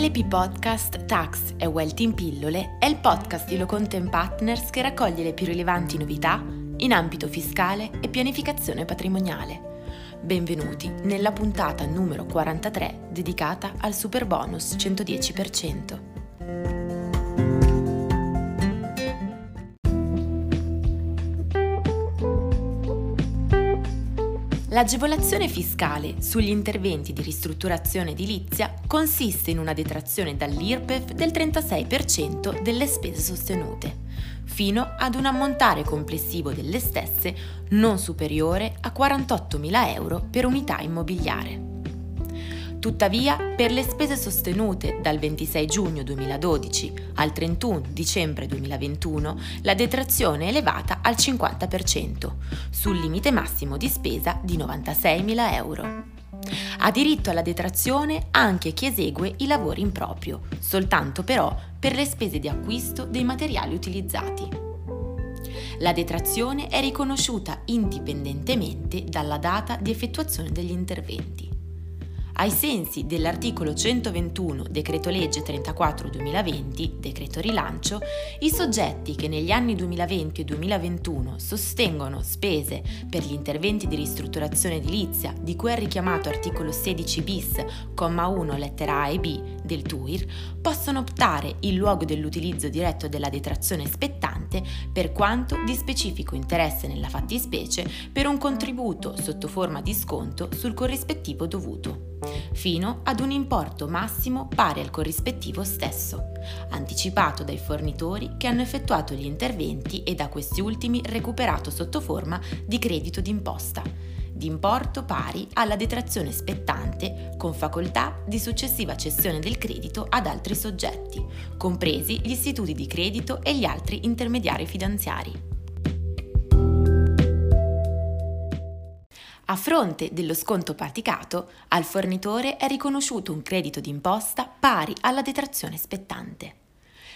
LP Podcast Tax e Wealth in pillole è il podcast di Loconte Partners che raccoglie le più rilevanti novità in ambito fiscale e pianificazione patrimoniale. Benvenuti nella puntata numero 43 dedicata al super bonus 110%. L'agevolazione fiscale sugli interventi di ristrutturazione edilizia consiste in una detrazione dall'IRPEF del 36% delle spese sostenute, fino ad un ammontare complessivo delle stesse non superiore a 48.000 euro per unità immobiliare. Tuttavia, per le spese sostenute dal 26 giugno 2012 al 31 dicembre 2021, la detrazione è elevata al 50%, sul limite massimo di spesa di 96.000 euro. Ha diritto alla detrazione anche chi esegue i lavori in proprio, soltanto però per le spese di acquisto dei materiali utilizzati. La detrazione è riconosciuta indipendentemente dalla data di effettuazione degli interventi. Ai sensi dell'articolo 121 Decreto Legge 34-2020, Decreto Rilancio, i soggetti che negli anni 2020 e 2021 sostengono spese per gli interventi di ristrutturazione edilizia di cui è richiamato articolo 16 bis, comma 1, lettera A e B del TUIR, possono optare in luogo dell'utilizzo diretto della detrazione spettante per quanto di specifico interesse nella fattispecie per un contributo sotto forma di sconto sul corrispettivo dovuto fino ad un importo massimo pari al corrispettivo stesso, anticipato dai fornitori che hanno effettuato gli interventi e da questi ultimi recuperato sotto forma di credito d'imposta, di importo pari alla detrazione spettante con facoltà di successiva cessione del credito ad altri soggetti, compresi gli istituti di credito e gli altri intermediari finanziari. A fronte dello sconto praticato, al fornitore è riconosciuto un credito d'imposta pari alla detrazione spettante.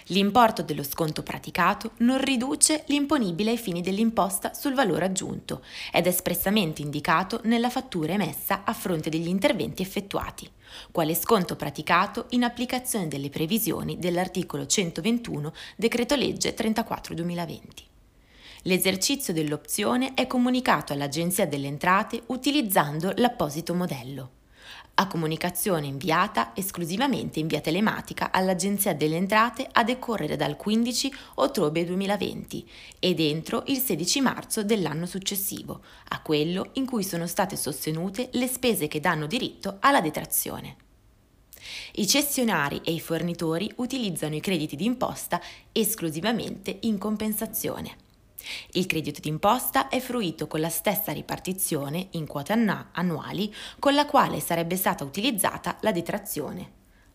L'importo dello sconto praticato non riduce l'imponibile ai fini dell'imposta sul valore aggiunto ed è espressamente indicato nella fattura emessa a fronte degli interventi effettuati, quale sconto praticato in applicazione delle previsioni dell'articolo 121 Decreto Legge 34-2020. L'esercizio dell'opzione è comunicato all'Agenzia delle Entrate utilizzando l'apposito modello. A comunicazione inviata esclusivamente in via telematica all'Agenzia delle Entrate a decorrere dal 15 ottobre 2020 ed entro il 16 marzo dell'anno successivo, a quello in cui sono state sostenute le spese che danno diritto alla detrazione. I cessionari e i fornitori utilizzano i crediti d'imposta esclusivamente in compensazione. Il credito d'imposta è fruito con la stessa ripartizione in quote annuali con la quale sarebbe stata utilizzata la detrazione,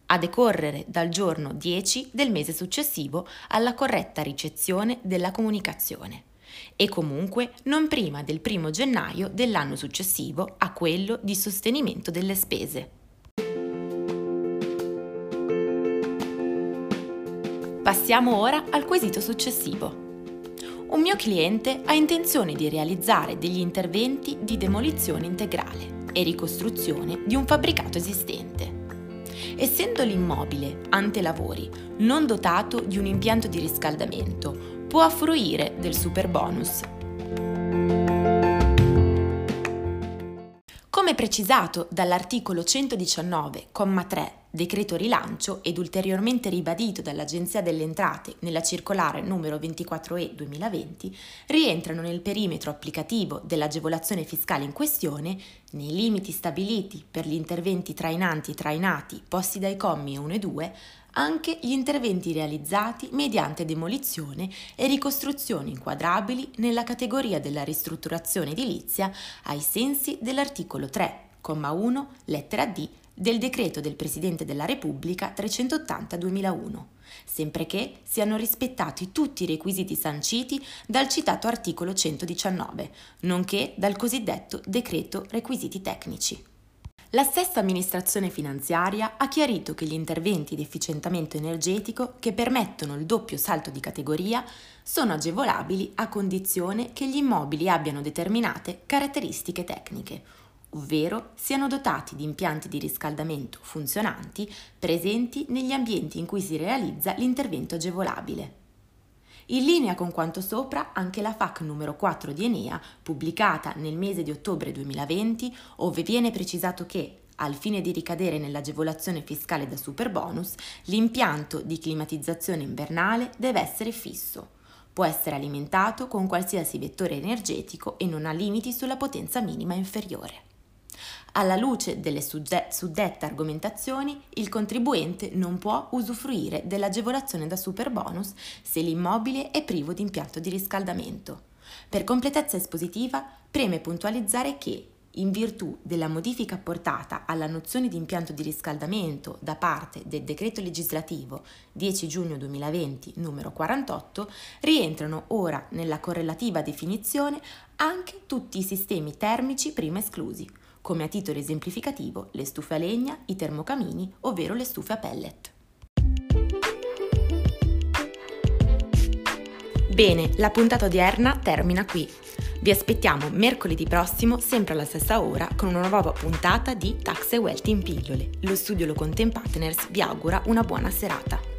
a decorrere dal giorno 10 del mese successivo alla corretta ricezione della comunicazione e comunque non prima del 1 gennaio dell'anno successivo a quello di sostenimento delle spese. Passiamo ora al quesito successivo un mio cliente ha intenzione di realizzare degli interventi di demolizione integrale e ricostruzione di un fabbricato esistente. Essendo l'immobile, ante lavori, non dotato di un impianto di riscaldamento, può fruire del super bonus. Come precisato dall'articolo 119,3 decreto rilancio ed ulteriormente ribadito dall'Agenzia delle Entrate nella circolare numero 24E 2020, rientrano nel perimetro applicativo dell'agevolazione fiscale in questione, nei limiti stabiliti per gli interventi trainanti trainati posti dai commi 1 e 2, anche gli interventi realizzati mediante demolizione e ricostruzioni inquadrabili nella categoria della ristrutturazione edilizia ai sensi dell'articolo 3,1 lettera D del decreto del Presidente della Repubblica 380-2001, sempre che siano rispettati tutti i requisiti sanciti dal citato articolo 119, nonché dal cosiddetto decreto requisiti tecnici. La stessa amministrazione finanziaria ha chiarito che gli interventi di efficientamento energetico che permettono il doppio salto di categoria sono agevolabili a condizione che gli immobili abbiano determinate caratteristiche tecniche, ovvero siano dotati di impianti di riscaldamento funzionanti presenti negli ambienti in cui si realizza l'intervento agevolabile. In linea con quanto sopra, anche la FAC numero 4 di Enea, pubblicata nel mese di ottobre 2020, ove viene precisato che, al fine di ricadere nell'agevolazione fiscale da superbonus, l'impianto di climatizzazione invernale deve essere fisso. Può essere alimentato con qualsiasi vettore energetico e non ha limiti sulla potenza minima inferiore. Alla luce delle suddette argomentazioni, il contribuente non può usufruire dell'agevolazione da superbonus se l'immobile è privo di impianto di riscaldamento. Per completezza espositiva, preme puntualizzare che in virtù della modifica apportata alla nozione di impianto di riscaldamento da parte del decreto legislativo 10 giugno 2020 numero 48, rientrano ora nella correlativa definizione anche tutti i sistemi termici prima esclusi, come a titolo esemplificativo le stufe a legna, i termocamini, ovvero le stufe a pellet. Bene, la puntata odierna termina qui. Vi aspettiamo mercoledì prossimo, sempre alla stessa ora, con una nuova puntata di Tax Wealth in pillole. Lo studio Locont Partners vi augura una buona serata.